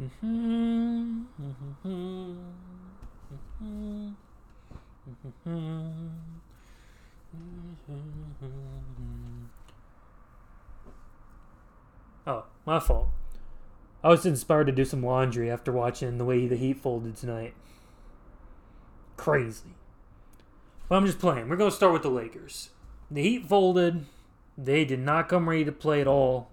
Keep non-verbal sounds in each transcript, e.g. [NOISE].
Mm-hmm. Oh, my fault. I was inspired to do some laundry after watching the way the Heat folded tonight. Crazy. But I'm just playing. We're going to start with the Lakers. The Heat folded. They did not come ready to play at all.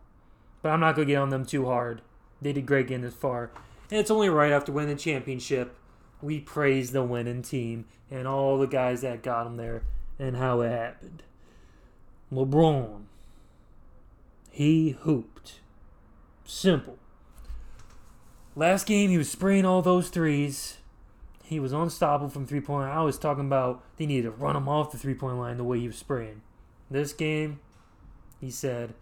But I'm not going to get on them too hard. They did great getting this far. And it's only right after winning the championship. We praise the winning team and all the guys that got them there and how it happened. LeBron. He hooped. Simple. Last game, he was spraying all those threes. He was unstoppable from three point. I was talking about they needed to run him off the three point line the way he was spraying. This game, he said,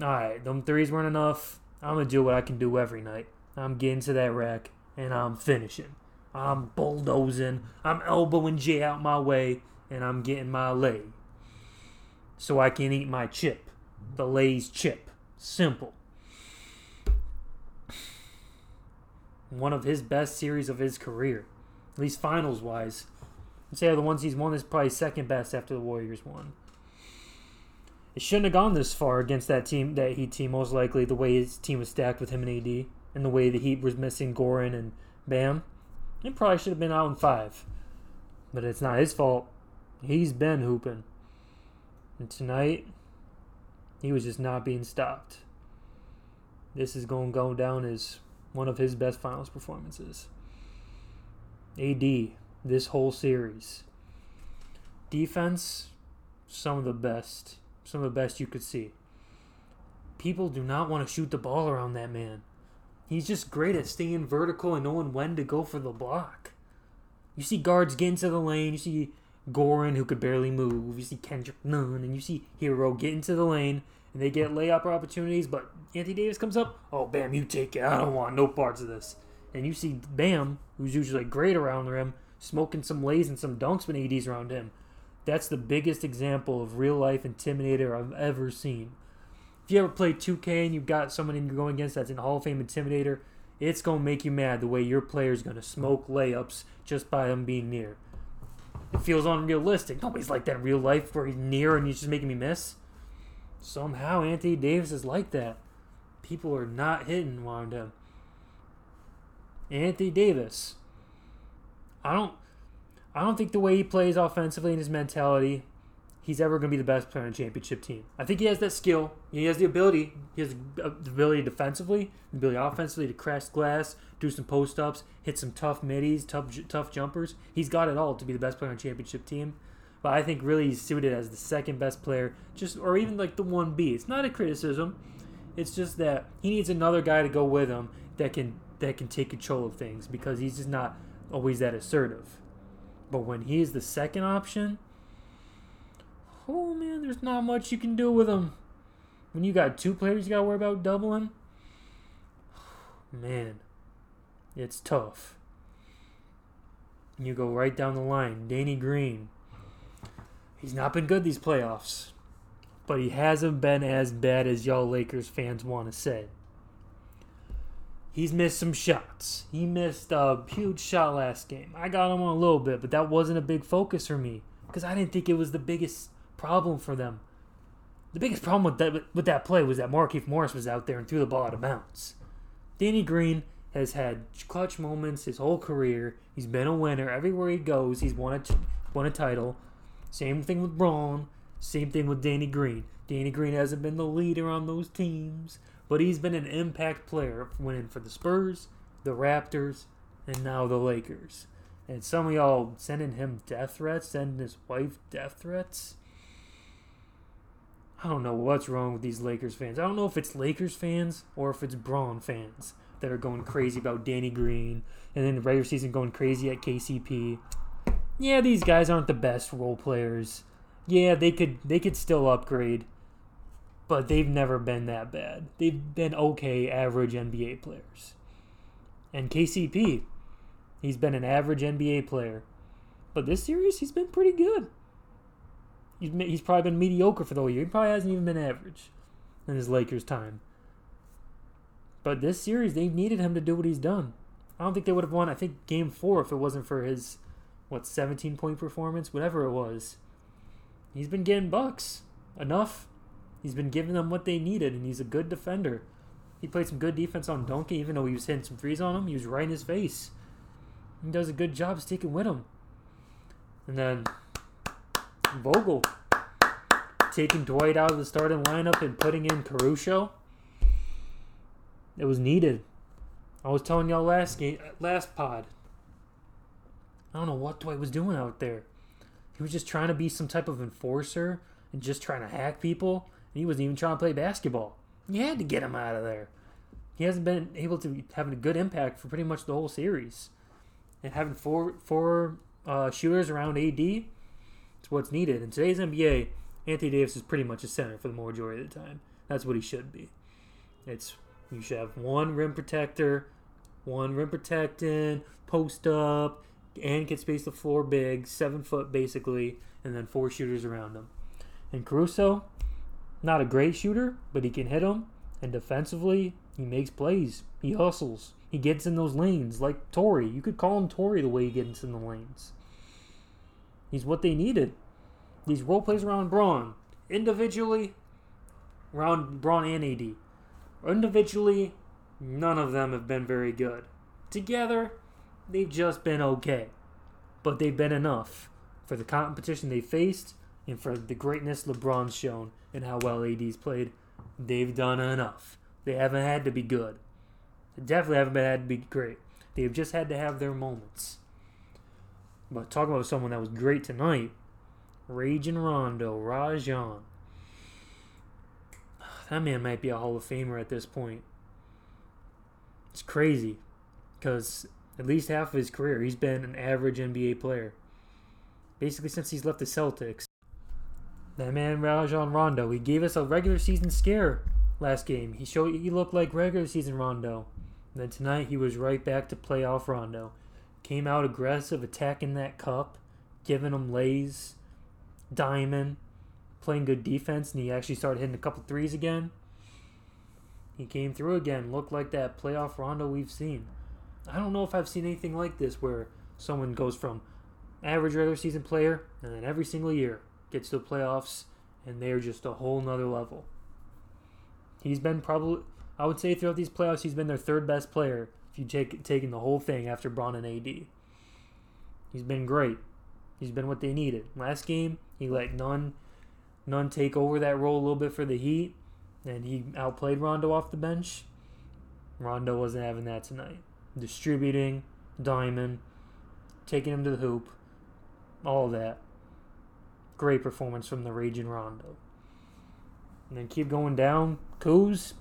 "All right, them threes weren't enough. I'm gonna do what I can do every night. I'm getting to that rack and I'm finishing. I'm bulldozing. I'm elbowing Jae out my way and I'm getting my lay, so I can eat my chip, the Lay's chip. Simple." one of his best series of his career, at least finals wise. I'd say the ones he's won is probably second best after the Warriors won. It shouldn't have gone this far against that team, that Heat team, most likely the way his team was stacked with him and AD, and the way the Heat was missing Goran and Bam. It probably should have been out in five, but it's not his fault. He's been hooping, and tonight he was just not being stopped. This is going to go down as one of his best finals performances. AD, this whole series. Defense, some of the best. Some of the best you could see. People do not want to shoot the ball around that man. He's just great at staying vertical and knowing when to go for the block. You see guards get into the lane. You see Goran, who could barely move. You see Kendrick Nunn, and you see Hero get into the lane and they get layup opportunities, but Anthony Davis comes up, oh, Bam, you take it. I don't want no parts of this. And you see Bam, who's usually great around the rim, smoking some lays and some dunks when AD's around him. That's the biggest example of real life intimidator I've ever seen. If you ever play 2K and you've got someone you're going against that's in Hall of Fame intimidator, it's to make you mad the way your player's to smoke layups just by them being near. It feels unrealistic. Nobody's like that in real life where he's near and he's just making me miss. Somehow Anthony Davis is like that. People are not hitting around him. Anthony Davis. I don't I don't think the way he plays offensively and his mentality, he's ever going to be the best player on a championship team. I think he has that skill. He has the ability. He has the ability defensively, the ability offensively to crash glass, do some post ups, hit some tough middies, tough tough jumpers. He's got it all to be the best player on a championship team but I think really he's suited as the second best player, just or even like the one B. It's not a criticism. It's just that he needs another guy to go with him that can that can take control of things because he's just not always that assertive. But when he's the second option, oh man, there's not much you can do with him. When you got two players you got to worry about doubling, man, it's tough. You go right down the line. Danny Green, He's not been good these playoffs, but he hasn't been as bad as y'all Lakers fans want to say. He's missed some shots. He missed a huge shot last game. I got him on a little bit, but that wasn't a big focus for me because I didn't think it was the biggest problem for them. The biggest problem with that with that play was that Markieff Morris was out there and threw the ball out of bounds. Danny Green has had clutch moments his whole career. He's been a winner everywhere he goes. He's won a won a title. Same thing with Bron. Same thing with Danny Green. Danny Green hasn't been the leader on those teams, but he's been an impact player, winning for the Spurs, the Raptors, and now the Lakers. And some of y'all sending him death threats, sending his wife death threats. I don't know what's wrong with these Lakers fans. I don't know if it's Lakers fans or if it's Bron fans that are going crazy about Danny Green, and then the regular season going crazy at KCP yeah, these guys aren't the best role players. Yeah, they could they could still upgrade, but they've never been that bad. They've been okay, average NBA players. And KCP, he's been an average NBA player, but this series he's been pretty good. He's probably been mediocre for the whole year. He probably hasn't even been average in his Lakers time. But this series, they needed him to do what he's done. I don't think they would have won. I think game four if it wasn't for his what 17 point performance, whatever it was. He's been getting bucks enough. He's been giving them what they needed, and he's a good defender. He played some good defense on Duncan, even though he was hitting some threes on him. He was right in his face. He does a good job sticking with him. And then Vogel taking Dwight out of the starting lineup and putting in Caruso. It was needed. I was telling y'all last game, last pod. I don't know what Dwight was doing out there. He was just trying to be some type of enforcer and just trying to hack people. He wasn't even trying to play basketball. You had to get him out of there. He hasn't been able to have a good impact for pretty much the whole series. And having four four uh, shooters around AD, it's what's needed. In today's NBA, Anthony Davis is pretty much a center for the majority of the time. That's what he should be. It's you should have one rim protector, one rim protecting, post up, and can space the floor big, seven foot basically, and then four shooters around him. And Caruso, not a great shooter, but he can hit them. And defensively, he makes plays. He hustles. He gets in those lanes like Torrey. You could call him Torrey the way he gets in the lanes. He's what they needed. These role plays around Bron. Individually, around Bron and AD. Individually, none of them have been very good. Together, they've just been okay. But they've been enough for the competition they faced and for the greatness LeBron's shown and how well AD's played. They've done enough. They haven't had to be good. They definitely haven't been had to be great. They've just had to have their moments. But talking about someone that was great tonight, Rajon Rondo, Rajon. [SIGHS] That man might be a Hall of Famer at this point. It's crazy because at least half of his career he's been an average NBA player. Basically, since he's left the Celtics. That man Rajon Rondo, he gave us a regular season scare last game. He showed he looked like regular season Rondo. And then tonight he was right back to playoff Rondo. Came out aggressive, attacking that cup, giving them lays, diamond, playing good defense, and he actually started hitting a couple threes again. He came through again, looked like that playoff Rondo we've seen. I don't know if I've seen anything like this where someone goes from average regular season player and then every single year gets to the playoffs, and they're just a whole nother level. He's been probably, I would say, throughout these playoffs, he's been their third best player. If you take taking the whole thing after Bron and AD, he's been great. He's been what they needed. Last game, he let Nunn, Nunn take over that role a little bit for the Heat, and he outplayed Rondo off the bench. Rondo wasn't having that tonight. Distributing, diamond, taking him to the hoop, all that. Great performance from the Raging Rondo. And then keep going down. Kuz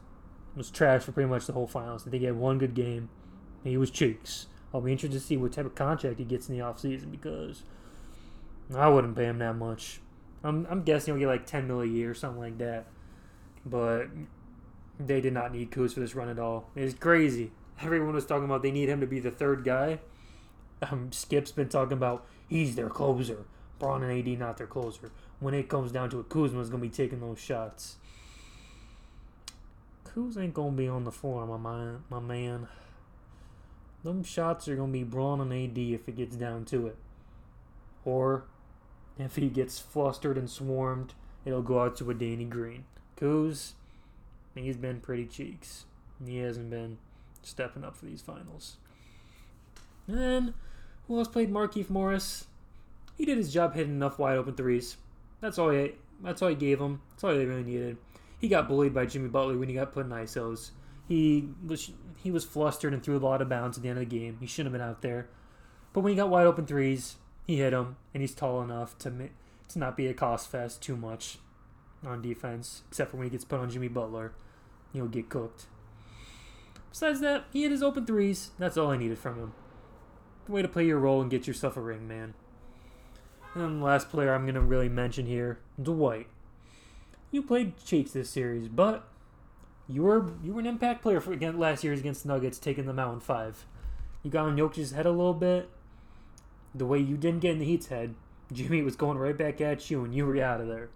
was trash for pretty much the whole finals. I think he had one good game. He was cheeks. I'll be interested to see what type of contract he gets in the offseason because I wouldn't pay him that much. I'm, I'm guessing he'll get like 10 mil a year or something like that. But they did not need Kuz for this run at all. It's crazy. Everyone was talking about they need him to be the third guy. Um, Skip's been talking about he's their closer. Bron and AD not their closer. When it comes down to it, Kuzma's gonna be taking those shots. Kuz ain't gonna be on the floor, my man. My man. Them shots are gonna be Bron and AD if it gets down to it. Or if he gets flustered and swarmed, it'll go out to a Danny Green. Kuz, he's been pretty cheeks. He hasn't been stepping up for these finals. And who else played Markieff Morris? He did his job hitting enough wide open threes. That's all he that's all he gave him. That's all they really needed. He got bullied by Jimmy Butler when he got put in ISOs. He was he was flustered and threw a lot of bounds at the end of the game. He shouldn't have been out there. But when he got wide open threes, he hit them, and he's tall enough to to not be a cost fest too much on defense, except for when he gets put on Jimmy Butler, he'll get cooked. Besides that, he hit his open threes. That's all I needed from him. Way to play your role and get yourself a ring, man. And last player I'm going to really mention here, Dwight. You played Cheeks this series, but you were you were an impact player for again last year's against Nuggets, taking them out in five. You got on Jokic's head a little bit. The way you didn't get in the Heat's head, [LAUGHS] Jimmy was going right back at you, and you were out of there.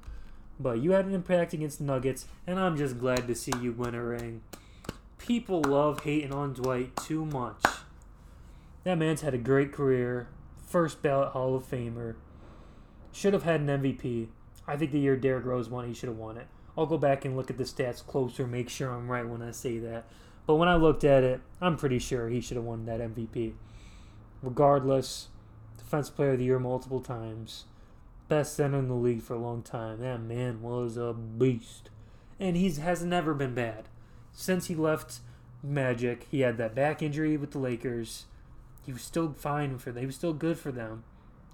But you had an impact against the Nuggets, and I'm just glad to see you win a ring. people love hating on Dwight too much. That man's had a great career, first ballot Hall of Famer. Should have had an MVP. I think the year Derrick Rose won, he should have won it. I'll go back and look at the stats closer, make sure I'm right when I say that. But when I looked at it, I'm pretty sure he should have won that MVP. Regardless, Defensive Player of the Year multiple times, best center in the league for a long time. That man was a beast, and he has never been bad since he left Magic. He had that back injury with the Lakers. He was still fine for them. He was still good for them.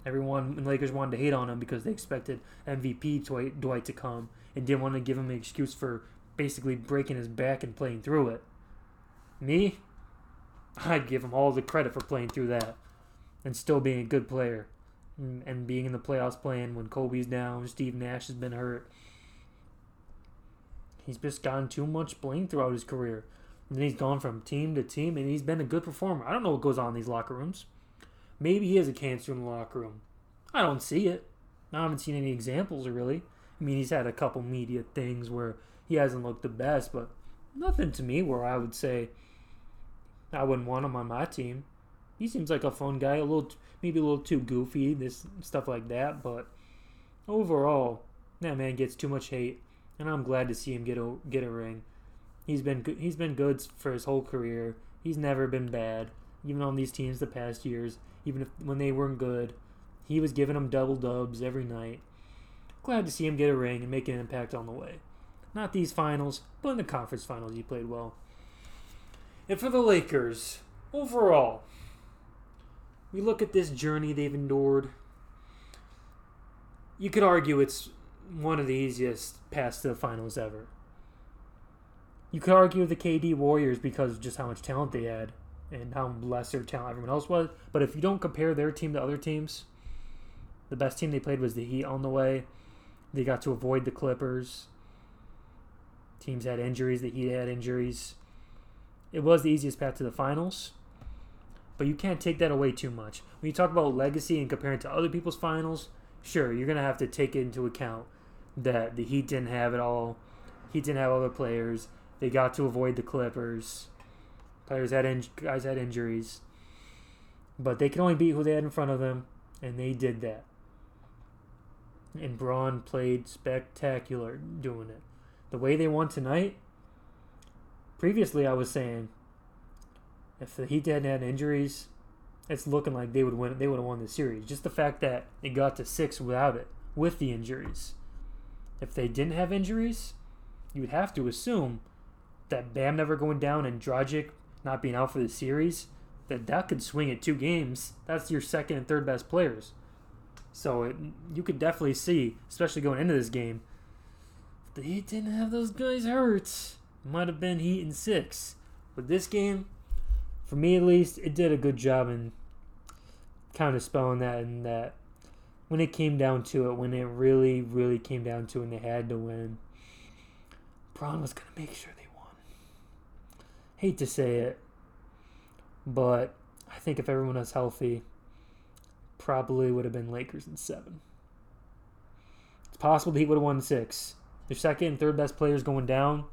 Everyone in Lakers wanted to hate on him because they expected MVP Dwight, Dwight to come and didn't want to give him an excuse for basically breaking his back and playing through it. Me, I'd give him all the credit for playing through that and still being a good player and being in the playoffs playing when Kobe's down, Steve Nash has been hurt. He's just gotten too much blame throughout his career. And he's gone from team to team and he's been a good performer. I don't know what goes on in these locker rooms. Maybe he has a cancer in the locker room. I don't see it. I haven't seen any examples really. I mean, he's had a couple media things where he hasn't looked the best, but nothing to me where I would say I wouldn't want him on my team. He seems like a fun guy, a little maybe a little too goofy, this stuff like that, but overall, that man gets too much hate, and I'm glad to see him get a get a ring. He's been he's been good for his whole career. He's never been bad, even on these teams the past years. Even if when they weren't good, he was giving them double dubs every night. Glad to see him get a ring and make an impact on the way. Not these finals, but in the conference finals, he played well. And for the Lakers, overall, we look at this journey they've endured. You could argue it's one of the easiest paths to the finals ever. You could argue the KD Warriors because of just how much talent they had and how lesser talent everyone else was. But if you don't compare their team to other teams, the best team they played was the Heat on the way. They got to avoid the Clippers. Teams had injuries, the Heat had injuries. It was the easiest path to the finals but you can't take that away too much. When you talk about legacy and comparing to other people's finals, sure, you're to have to take into account that the Heat didn't have it all. Heat didn't have other players. They got to avoid the Clippers. Players had in- guys had injuries, but they could only beat who they had in front of them, and they did that. And Bron played spectacular doing it. The way they won tonight. Previously, I was saying if the Heat hadn't had injuries, it's looking like they would win. They would have won the series. Just the fact that it got to six without it, with the injuries. If they didn't have injuries, you would have to assume that Bam never going down and Dragic not being out for the series, that that could swing at two games. That's your second and third best players. So it, you could definitely see, especially going into this game, the Heat didn't have those guys hurt, might have been Heat in six. But this game, for me at least, it did a good job in kind of spelling that and that when it came down to it, when it really, really came down to it and they had to win, Bron was going to make sure. Hate to say it, but I think if everyone was healthy, probably would have been Lakers in seven. It's possible that he would have won six. Their second and third best players going down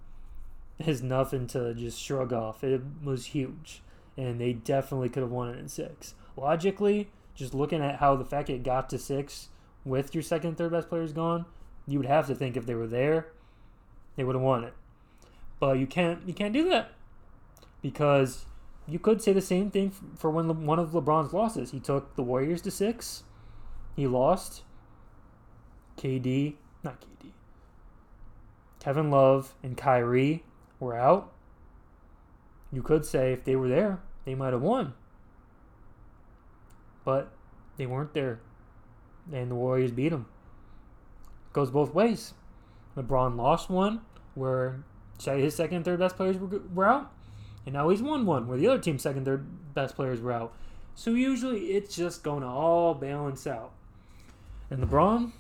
is nothing to just shrug off. It was huge and they definitely could have won it in six. Logically, just looking at how the fact it got to six with your second and third best players gone, you would have to think if they were there, they would have won it. But you can't you can't do that because you could say the same thing for when Le- one of LeBron's losses. He took the Warriors to six. He lost. KD, not KD. Kevin Love and Kyrie were out you could say if they were there, they might have won. But they weren't there. And the Warriors beat them. Goes both ways. LeBron lost one where his second and third best players were, were out. And now he's won one where the other team's second third best players were out. So usually it's just going to all balance out. And LeBron,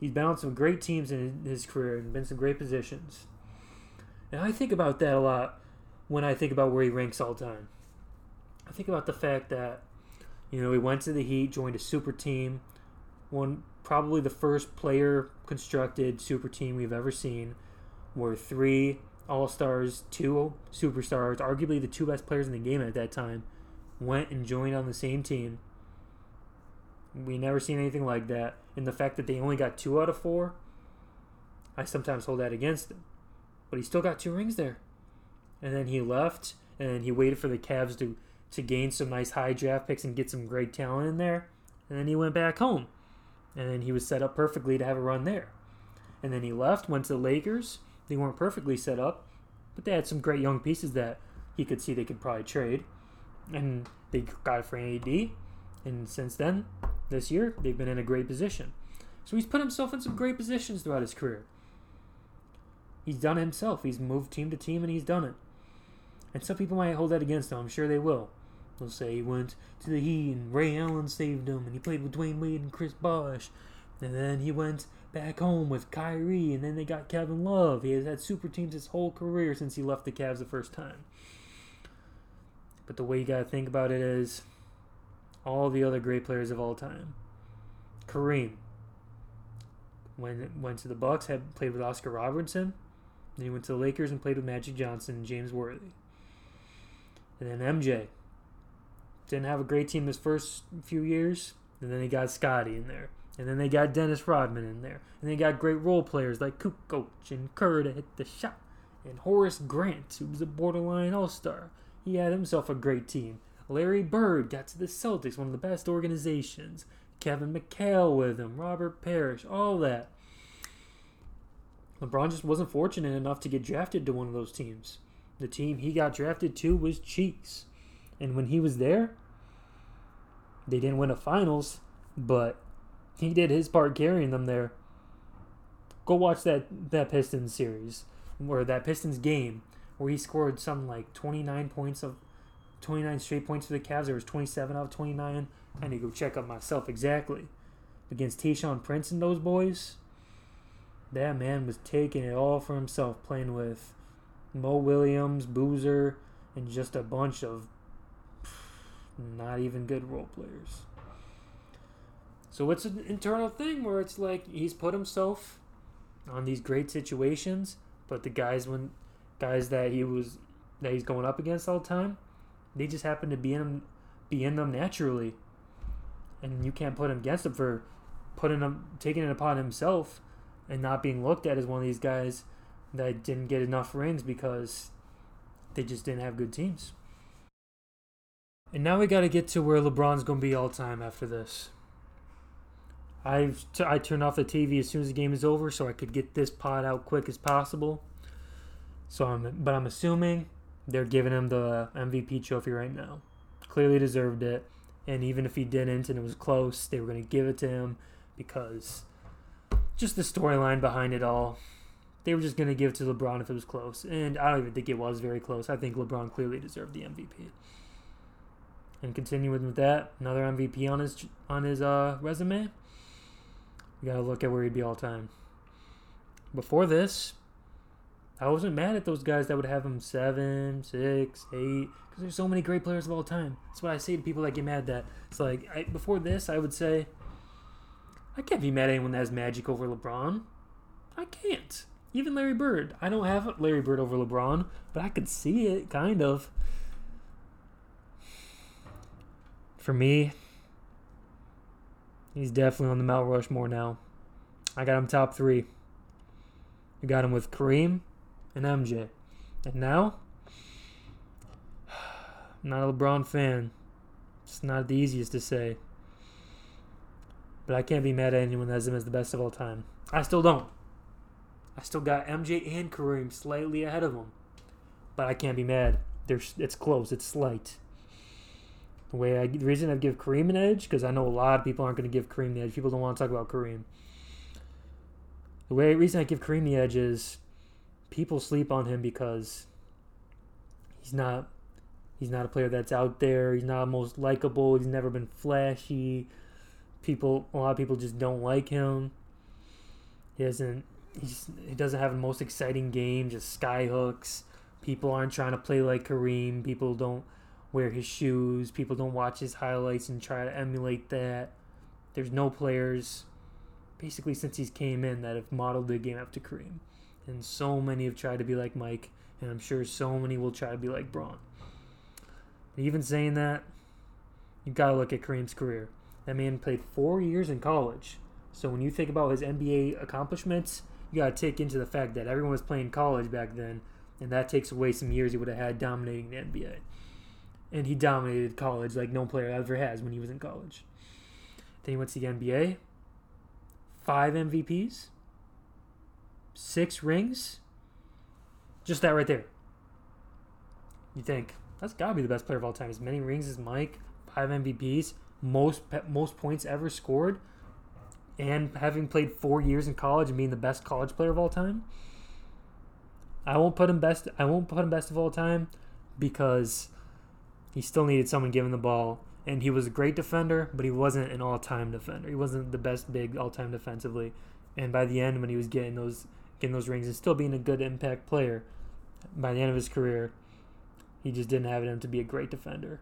he's on some great teams in his career and been some great positions. And I think about that a lot when I think about where he ranks all time. I think about the fact that, you know, he went to the Heat, joined a super team, one probably the first player constructed super team we've ever seen, where three all stars, two superstars, arguably the two best players in the game at that time, went and joined on the same team. We never seen anything like that. And the fact that they only got two out of four, I sometimes hold that against them. But he still got two rings there. And then he left, and he waited for the Cavs to, to gain some nice high draft picks and get some great talent in there. And then he went back home. And then he was set up perfectly to have a run there. And then he left, went to the Lakers. They weren't perfectly set up, but they had some great young pieces that he could see they could probably trade. And they got it for an AD. And since then, this year, they've been in a great position. So he's put himself in some great positions throughout his career. He's done it himself. He's moved team to team and he's done it. And some people might hold that against him. I'm sure they will. They'll say he went to the Heat and Ray Allen saved him and he played with Dwyane Wade and Chris Bosh. And then he went back home with Kyrie and then they got Kevin Love. He has had super teams his whole career since he left the Cavs the first time. But the way you got to think about it is all the other great players of all time. Kareem when went to the Bucks, had played with Oscar Robertson. Then he went to the Lakers and played with Magic Johnson and James Worthy. And then MJ didn't have a great team his first few years, and then he got Scottie in there. And then they got Dennis Rodman in there. And they got great role players like Kukoc and Kerr to hit the shot. And Horace Grant, who was a borderline all star. He had himself a great team. Larry Bird got to the Celtics, one of the best organizations. Kevin McHale with him, Robert Parish, all that. LeBron just wasn't fortunate enough to get drafted to one of those teams. The team he got drafted to was Chiefs. And when he was there, they didn't win a finals, but he did his part carrying them there. Go watch that, that Pistons series, or that Pistons game, where he scored some like 29 points of 29 straight points for the Cavs. There was 27 out of 29. I need to go check up myself exactly. Against Tayshaun Prince and those boys, that man was taking it all for himself, playing with Mo Williams, Boozer, and just a bunch of not even good role players. So it's an internal thing where it's like he's put himself on these great situations, but the guys when guys that he was that he's going up against all the time, they just happen to be in him, be in them naturally, and you can't put him against him for putting him taking it upon himself and not being looked at as one of these guys that didn't get enough rings because they just didn't have good teams. And now we got to get to where LeBron's going to be all time after this. I t- I turned off the TV as soon as the game is over so I could get this pod out quick as possible. So I'm but I'm assuming they're giving him the MVP trophy right now. Clearly deserved it. And even if he didn't and it was close, they were going to give it to him because just the storyline behind it all. They were just going to give it to LeBron if it was close. And I don't even think it was very close. I think LeBron clearly deserved the MVP. And continuing with that, another MVP on his on his uh, resume. You got to look at where he'd be all time. Before this, I wasn't mad at those guys that would have him seven, six, eight, because there's so many great players of all time. That's what I say to people that get mad that it's like I, before this, I would say I can't be mad at anyone that has Magic over LeBron. I can't. Even Larry Bird. I don't have Larry Bird over LeBron, but I could see it kind of. For me, he's definitely on the Mount Rushmore now. I got him top three. You got him with Kareem, and MJ. And now, [SIGHS] not a LeBron fan. It's not the easiest to say. But I can't be mad at anyone that has him as the best of all time. I still don't. I still got MJ and Kareem slightly ahead of him. But I can't be mad. There's, it's close. It's slight. The way I, the reason I give Kareem an edge because I know a lot of people aren't going to give Kareem the edge. People don't want to talk about Kareem. The way reason I give Kareem the edge is people sleep on him because he's not he's not a player that's out there. He's not most likable. He's never been flashy. People, a lot of people just don't like him. He doesn't. He's, he doesn't have the most exciting game. Just sky hooks. People aren't trying to play like Kareem. People don't wear his shoes. People don't watch his highlights and try to emulate that. There's no players, basically since he's came in, that have modeled the game after Kareem. And so many have tried to be like Mike, and I'm sure so many will try to be like Bron. Even saying that, you got to look at Kareem's career. That man played four years in college. So when you think about his NBA accomplishments, you got to take into the fact that everyone was playing college back then, and that takes away some years he would have had dominating the NBA. And he dominated college like no player ever has when he was in college. Then he went to the NBA, five MVPs, six rings. Just that right there. You think that's got to be the best player of all time. As many rings as Mike, five MVPs, most most points ever scored, and having played four years in college and being the best college player of all time. I won't put him best. I won't put him best of all time because he still needed someone giving the ball, and he was a great defender, but he wasn't an all-time defender. He wasn't the best big all-time defensively. And by the end, when he was getting those getting those rings and still being a good impact player, by the end of his career, he just didn't have it him to be a great defender.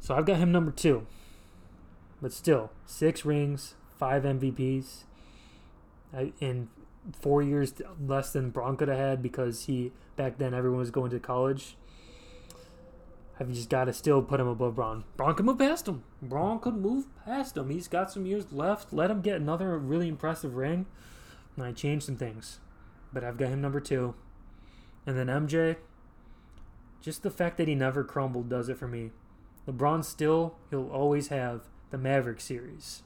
So I've got him number two. But still, six rings, five MVPs, in four years less than Bron could have had because he back then everyone was going to college. I've just got to still put him above Bron. Bron could move past him. Bron could move past him. He's got some years left. Let him get another really impressive ring. And I changed some things. But I've got him number two. And then MJ, just the fact that he never crumbled does it for me. LeBron still, he'll always have the Maverick series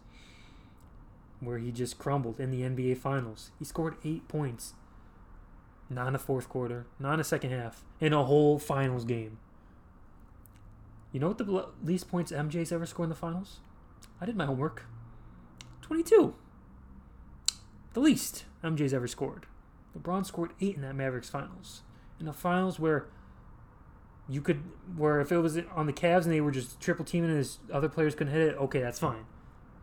where he just crumbled in the NBA Finals. He scored eight points, not in a fourth quarter, not in a second half, in a whole Finals game. You know what the least points MJ's ever scored in the Finals? I did my homework. 22. The least MJ's ever scored. LeBron scored eight in that Mavericks Finals. In the Finals where you could where if it was on the Cavs and they were just triple teaming and his other players couldn't hit it, okay, that's fine.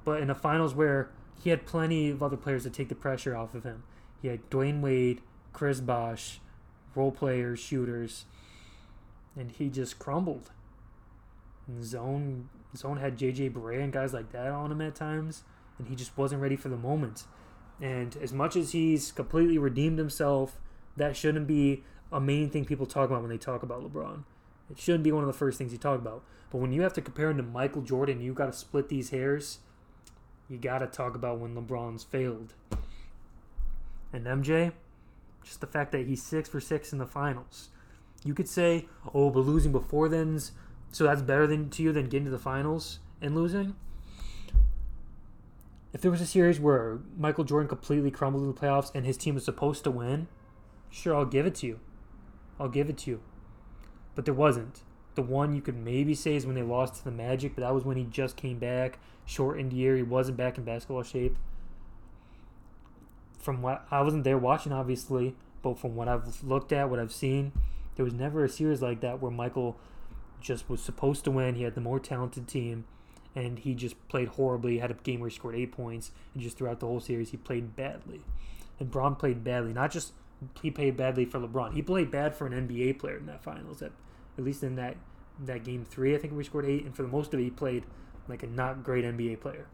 But in the finals where he had plenty of other players to take the pressure off of him, he had Dwyane Wade, Chris Bosh, role players, shooters, and he just crumbled. Zone zone had JJ Barea and guys like that on him at times, and he just wasn't ready for the moment. And as much as he's completely redeemed himself, that shouldn't be a main thing people talk about when they talk about LeBron. It shouldn't be one of the first things you talk about. But when you have to compare him to Michael Jordan, you've got to split these hairs. You got to talk about when LeBron's failed. And MJ, just the fact that he's six for six in the finals. You could say, oh, but losing before then's so that's better than to you than getting to the finals and losing. If there was a series where Michael Jordan completely crumbled in the playoffs and his team was supposed to win, sure, I'll give it to you. I'll give it to you but there wasn't. The one you could maybe say is when they lost to the Magic, but that was when he just came back, short in year. He wasn't back in basketball shape. From what I wasn't there watching, obviously, but from what I've looked at, what I've seen, there was never a series like that where Michael just was supposed to win. He had the more talented team, and he just played horribly. He had a game where he scored eight points, and just throughout the whole series, he played badly. And Bron played badly, not just he played badly for LeBron. He played bad for an NBA player in that finals. That at least in that that game three, I think we scored eight, and for the most of it, he played like a not great NBA player.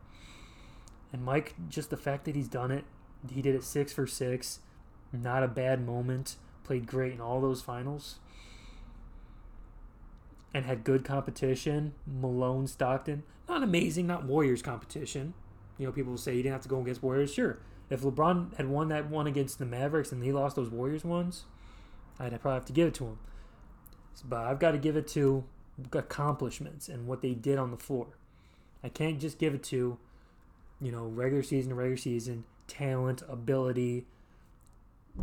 And Mike, just the fact that he's done it, he did it six for six, not a bad moment, played great in all those finals, and had good competition. Malone, Stockton, not amazing, not Warriors competition. You know, people will say you didn't have to go against Warriors. Sure, if LeBron had won that one against the Mavericks and he lost those Warriors ones, I'd probably have to give it to him. But I've got to give it to accomplishments and what they did on the floor. I can't just give it to, you know, regular season to regular season, talent, ability,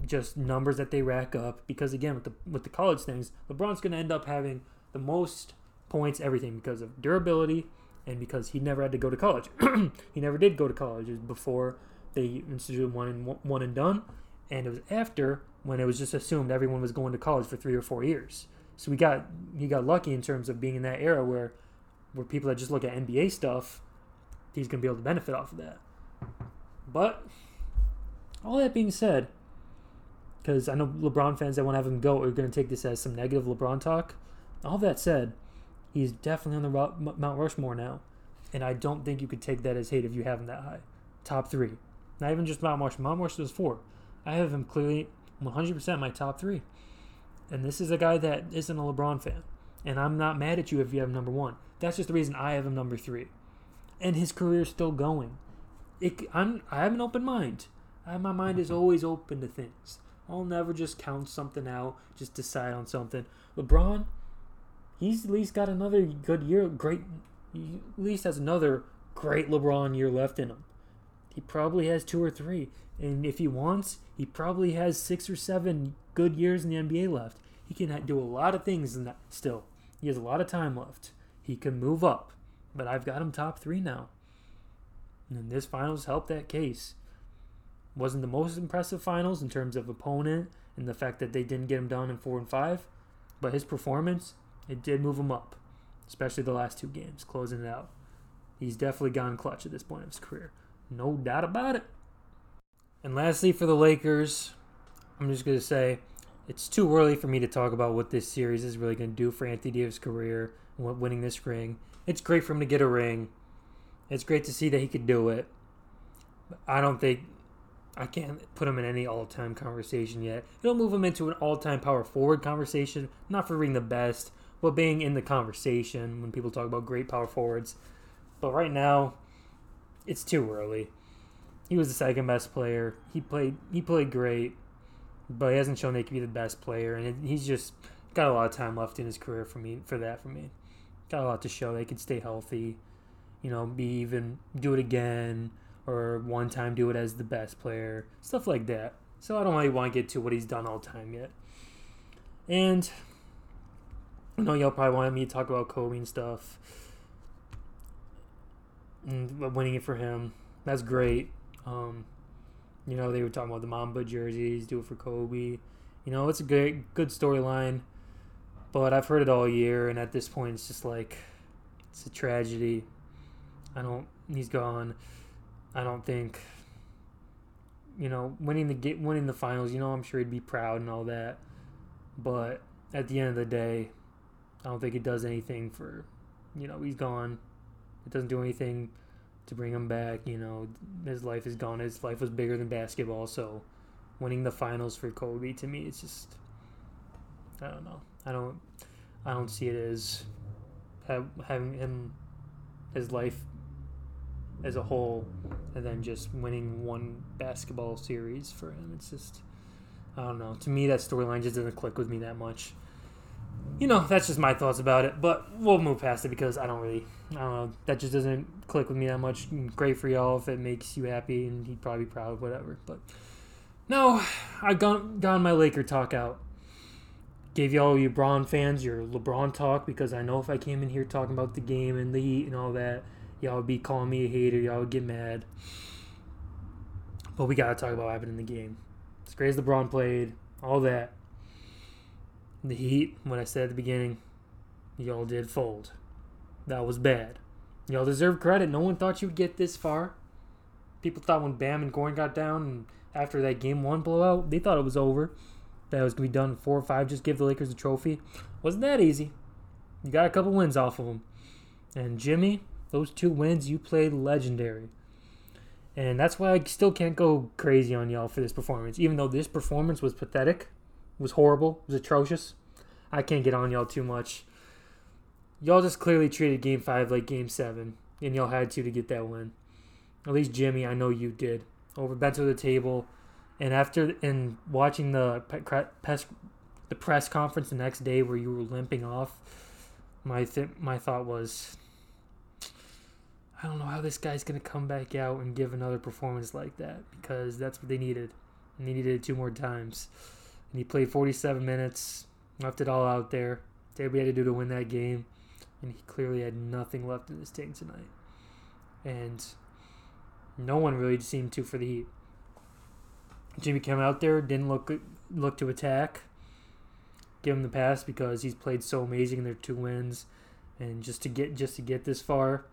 just numbers that they rack up. Because again, with the with the college things, LeBron's going to end up having the most points, everything because of durability and because he never had to go to college. [CLEARS THROAT] he never did go to college. Before they instituted one and one and done, and it was after when it was just assumed everyone was going to college for three or four years. So we got he got lucky in terms of being in that era where where people that just look at NBA stuff, he's gonna be able to benefit off of that. But all that being said, because I know LeBron fans that want to have him go are going to take this as some negative LeBron talk. All that said, he's definitely on the Mount Rushmore now, and I don't think you could take that as hate if you have him that high. Top three, not even just Mount Rushmore. Mount Rushmore is four. I have him clearly 100% my top three. And this is a guy that isn't a LeBron fan. And I'm not mad at you if you have number one. That's just the reason I have him number three. And his career is still going. It, I'm, I have an open mind. I, my mind is always open to things. I'll never just count something out, just decide on something. LeBron, he's at least got another good year. Great, he at least has another great LeBron year left in him. He probably has two or three. And if he wants, he probably has six or seven good years in the NBA left. He can do a lot of things in that still. He has a lot of time left. He can move up. But I've got him top three now. And this finals helped that case. Wasn't the most impressive finals in terms of opponent and the fact that they didn't get him down in four and five, but his performance, it did move him up, especially the last two games, closing it out. He's definitely gone clutch at this point of his career. No doubt about it. And lastly, for the Lakers, I'm just going to say it's too early for me to talk about what this series is really going to do for Anthony Davis' career and winning this ring. It's great for him to get a ring. It's great to see that he could do it. I don't think I can't put him in any all-time conversation yet. It'll move him into an all-time power forward conversation, not for being the best, but being in the conversation when people talk about great power forwards. But right now, it's too early. He was the second best player. He played he played great, but he hasn't shown he can be the best player, and he's just got a lot of time left in his career for me for that for me. Got a lot to show. They could stay healthy, you know, be even do it again, or one time do it as the best player, stuff like that. So I don't really want to get to what he's done all time yet. And I know y'all probably wanted me to talk about Kobe and stuff, and winning it for him. That's great. Um, you know, they were talking about the Mamba jerseys, do it for Kobe. You know, it's a great, good storyline. But I've heard it all year, and at this point, it's just like it's a tragedy. I don't. He's gone. I don't think. You know, winning the get winning the finals. You know, I'm sure he'd be proud and all that. But at the end of the day, I don't think it does anything for. You know, he's gone. It doesn't do anything to bring him back. You know, his life is gone. His life was bigger than basketball. So, winning the finals for Kobe to me, it's just I don't know. I don't I don't see it as having him his life as a whole and then just winning one basketball series for him. It's just I don't know. To me, that storyline just doesn't click with me that much you know, that's just my thoughts about it. But we'll move past it because I don't really, I don't know, that just doesn't click with me that much. Great for y'all if it makes you happy, and he'd probably be proud, whatever. But no, I've gone, gone my Laker talk out. Gave y'all you LeBron fans your LeBron talk because I know if I came in here talking about the game and the Heat and all that, y'all would be calling me a hater. Y'all would get mad. But we gotta talk about what happened in the game. As great as LeBron played, all that the Heat, what I said at the beginning, y'all did fold. That was bad. Y'all deserve credit. No one thought you would get this far. People thought when Bam and Goran got down and after that game one blowout, they thought it was over. That it was to be done in four or five, just give the Lakers a trophy. Wasn't that easy. You got a couple wins off of them. And Jimmy, those two wins, you played legendary. And that's why I still can't go crazy on y'all for this performance. Even though this performance was pathetic, was horrible, It was atrocious. I can't get on y'all too much. Y'all just clearly treated Game Five like Game Seven, and y'all had to to get that win. At least Jimmy, I know you did. Over bent to the table, and after and watching the press the press conference the next day where you were limping off, my th- my thought was, I don't know how this guy's gonna come back out and give another performance like that because that's what they needed. And they needed it two more times and he played 47 minutes, left it all out there. Did we had to do to win that game, and he clearly had nothing left in his tank tonight. And no one really seemed to for the Heat. Jimmy came out there, didn't look look to attack. Give him the pass because he's played so amazing in their two wins, and just to get just to get this far,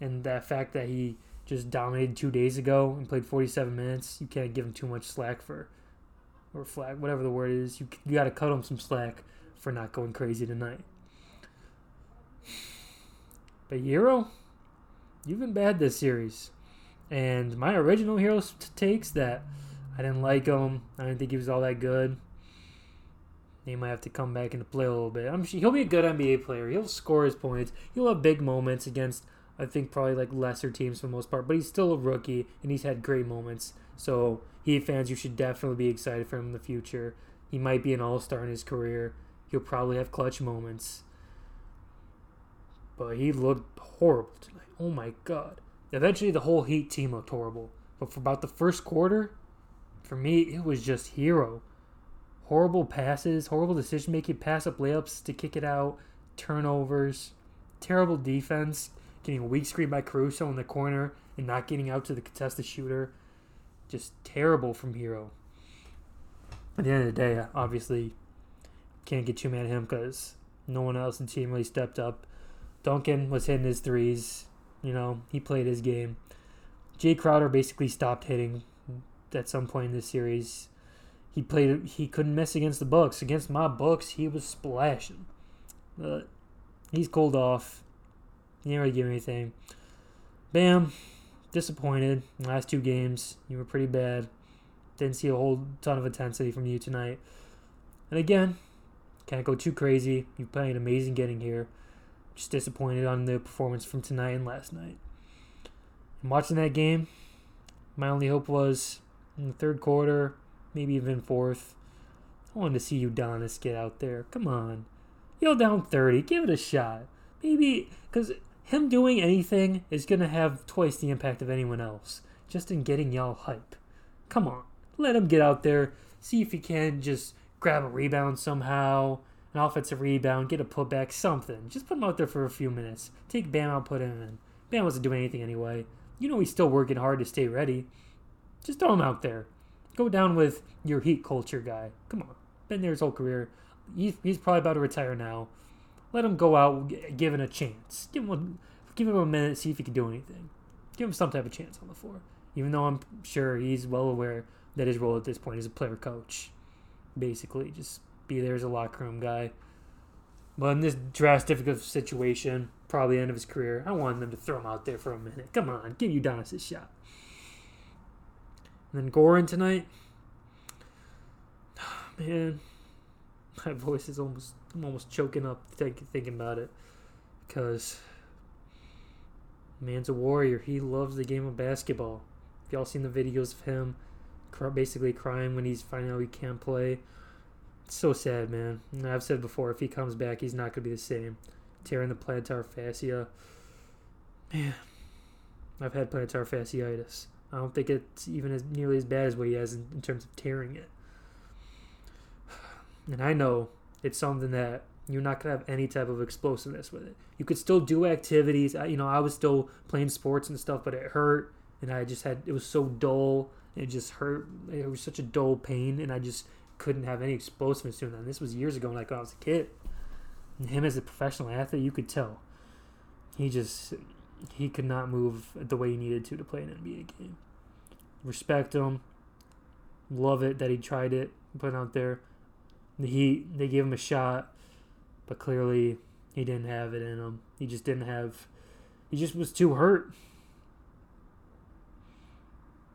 and that fact that he just dominated two days ago and played 47 minutes, you can't give him too much slack for or flag, whatever the word is. You, you got to cut him some slack for not going crazy tonight. But Hero, you've been bad this series. And my original hero takes that I didn't like him. I didn't think he was all that good. He might have to come back into play a little bit. I'm sure he'll be a good NBA player. He'll score his points. He'll have big moments against I think probably like lesser teams for the most part, but he's still a rookie and he's had great moments. So Heat fans, you should definitely be excited for him in the future. He might be an all star in his career. He'll probably have clutch moments. But he looked horrible tonight. Oh my god. Eventually the whole Heat team looked horrible. But for about the first quarter, for me, it was just Herro. Horrible passes, horrible decision making, pass up layups to kick it out, turnovers, terrible defense, getting a weak screen by Caruso in the corner and not getting out to the contested shooter. Just terrible from Herro. At the end of the day, obviously, can't get too mad at him because no one else in the team really stepped up. Duncan was hitting his threes. You know, he played his game. Jae Crowder basically stopped hitting at some point in this series. He played. He couldn't miss against the Bucks. Against my Bucks, he was splashing. But he's cooled off. He didn't really give anything. Bam, disappointed. Last two games, you were pretty bad. Didn't see a whole ton of intensity from you tonight. And again, can't go too crazy. You played amazing getting here. Just disappointed on the performance from tonight and last night. And watching that game, my only hope was in the third quarter, maybe even fourth. I wanted to see Udonis get out there. Come on. You're down 30. Give it a shot. Maybe, because him doing anything is going to have twice the impact of anyone else, just in getting y'all hype. Come on. Let him get out there. See if he can just grab a rebound somehow, an offensive rebound, get a putback, something. Just put him out there for a few minutes. Take Bam out, put him in. Bam wasn't doing anything anyway. You know he's still working hard to stay ready. Just throw him out there. Go down with your Heat culture guy. Come on. Been there his whole career. He's, he's probably about to retire now. Let him go out, give him a chance. Give him a, give him a minute, see if he can do anything. Give him some type of chance on the floor. Even though I'm sure he's well aware that his role at this point is a player coach. Basically, just be there as a locker room guy. But in this drastic difficult situation, probably end of his career, I wanted them to throw him out there for a minute. Come on, give Udonis a shot. And then Goran tonight. oh, [SIGHS] Man, [LAUGHS] my voice is almost I'm almost choking up thinking about it because man's a warrior. He loves the game of basketball. If y'all seen the videos of him basically crying when he's finding out he can't play, it's so sad, man. And I've said before, if he comes back, he's not gonna be the same. Tearing the plantar fascia, man. I've had plantar fasciitis. I don't think it's even as nearly as bad as what he has in, in terms of tearing it. And I know it's something that you're not gonna have any type of explosiveness with it. You could still do activities. You know, I was still playing sports and stuff, but it hurt, and I just had it was so dull. It just hurt. It was such a dull pain, and I just couldn't have any explosiveness to it. And this was years ago, like when I was a kid. And him as a professional athlete, you could tell he just he could not move the way he needed to to play an NBA game. Respect him. Love it that he tried it, put it out there. He they gave him a shot, but clearly he didn't have it in him. He just didn't have. He just was too hurt.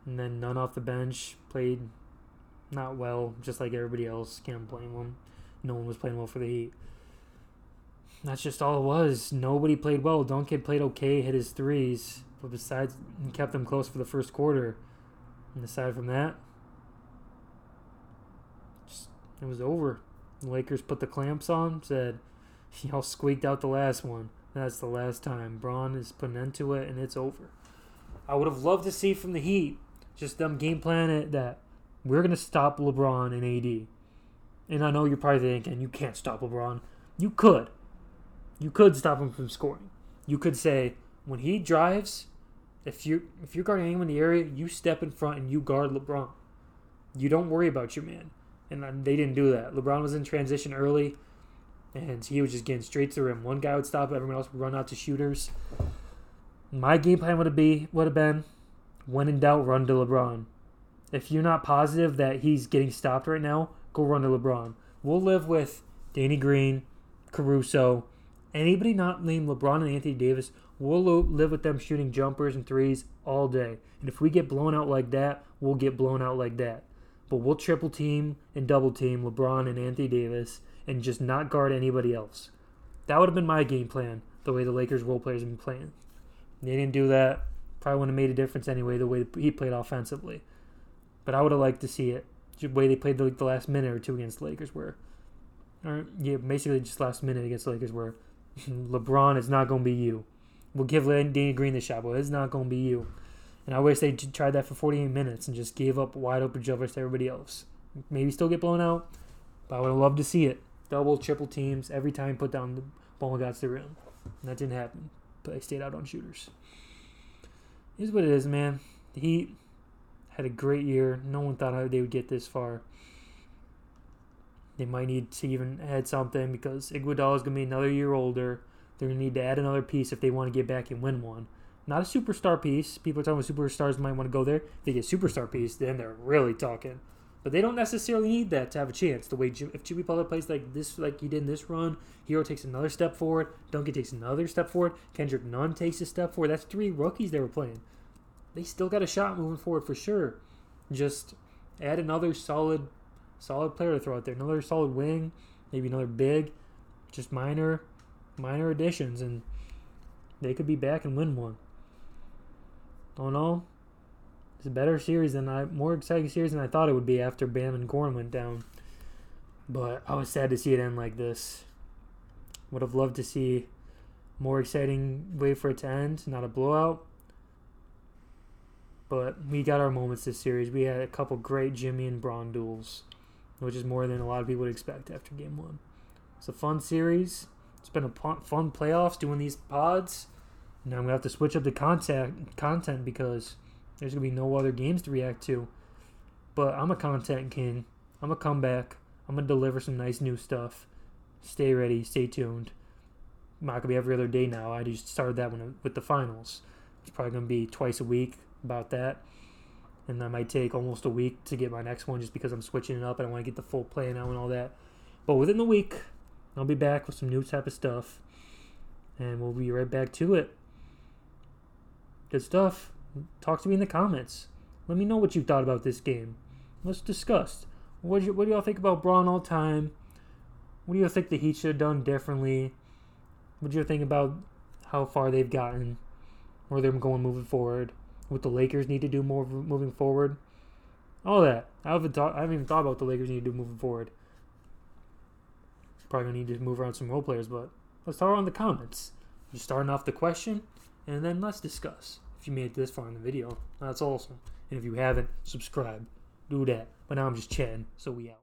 And then Nunn off the bench played not well, just like everybody else. Can't blame them. No one was playing well for the Heat. That's just all it was. Nobody played well. Duncan played okay, hit his threes, but besides, he kept them close for the first quarter. And aside from that, it was over. The Lakers put the clamps on, said, Y'all squeaked out the last one. That's the last time. Bron is putting an end to it, and it's over. I would have loved to see from the Heat just them game plan it that we're going to stop LeBron and AD. And I know you're probably thinking, you can't stop LeBron. You could. You could stop him from scoring. You could say, when he drives, if you if you're guarding anyone in the area, you step in front and you guard LeBron. You don't worry about your man and they didn't do that. LeBron was in transition early, and he was just getting straight to the rim. One guy would stop, everyone else would run out to shooters. My game plan would have be would have been, when in doubt, run to LeBron. If you're not positive that he's getting stopped right now, go run to LeBron. We'll live with Danny Green, Caruso, anybody not named LeBron and Anthony Davis. We'll live with them shooting jumpers and threes all day. And if we get blown out like that, we'll get blown out like that. But we'll triple team and double team LeBron and Anthony Davis and just not guard anybody else. That would have been my game plan, the way the Lakers role players have been playing. They didn't do that. Probably wouldn't have made a difference anyway, the way he played offensively. But I would have liked to see it. The way they played the, the last minute or two against the Lakers were. Or, yeah, basically just last minute against the Lakers where [LAUGHS] LeBron is not going to be you. We'll give Danny Green the shot, but it's not going to be you. And I wish they tried that for 48 minutes and just gave up wide open jumpers to everybody else. Maybe still get blown out, but I would have loved to see it. Double, triple teams every time put down the ball got to the rim. And that didn't happen. But they stayed out on shooters. Here's what it is, man. The Heat had a great year. No one thought they would get this far. They might need to even add something because Iguodala is going to be another year older. They're going to need to add another piece if they want to get back and win one. Not a superstar piece. People are talking about superstars might want to go there. If they get superstar piece, then they're really talking. But they don't necessarily need that to have a chance. The way Jim, if Jimmy Butler plays like this, like he did in this run, Herro takes another step forward. Duncan takes another step forward. Kendrick Nunn takes a step forward. That's three rookies they were playing. They still got a shot moving forward for sure. Just add another solid, solid player to throw out there. Another solid wing, maybe another big. Just minor, minor additions, and they could be back and win one. Don't know. It's a better series than I, more exciting series than I thought it would be after Bam and Goran went down. But I was sad to see it end like this. Would have loved to see more exciting way for it to end, not a blowout. But we got our moments this series. We had a couple great Jimmy and Bron duels, which is more than a lot of people would expect after game one. It's a fun series. It's been a fun playoffs doing these pods. Now I'm gonna have to switch up the content content because there's gonna be no other games to react to. But I'm a content king. I'm gonna come back. I'm gonna deliver some nice new stuff. Stay ready. Stay tuned. Not gonna be every other day now. I just started that one with the finals. It's probably gonna be twice a week about that. And that might take almost a week to get my next one just because I'm switching it up and I want to get the full play now and all that. But within the week, I'll be back with some new type of stuff. And we'll be right back to it. Good stuff. Talk to me in the comments. Let me know what you thought about this game. Let's discuss. What do, you, what do y'all think about Bron all time? What do you think the Heat should have done differently? What do you think about how far they've gotten? Where they're going moving forward? What the Lakers need to do more moving forward? All that. I haven't, thought, I haven't even thought about what the Lakers need to do moving forward. Probably gonna need to move around some role players, but let's start on the comments. Just starting off the question, and then let's discuss. If you made it this far in the video, that's awesome. And if you haven't, subscribe. Do that. But now I'm just chatting, so we out.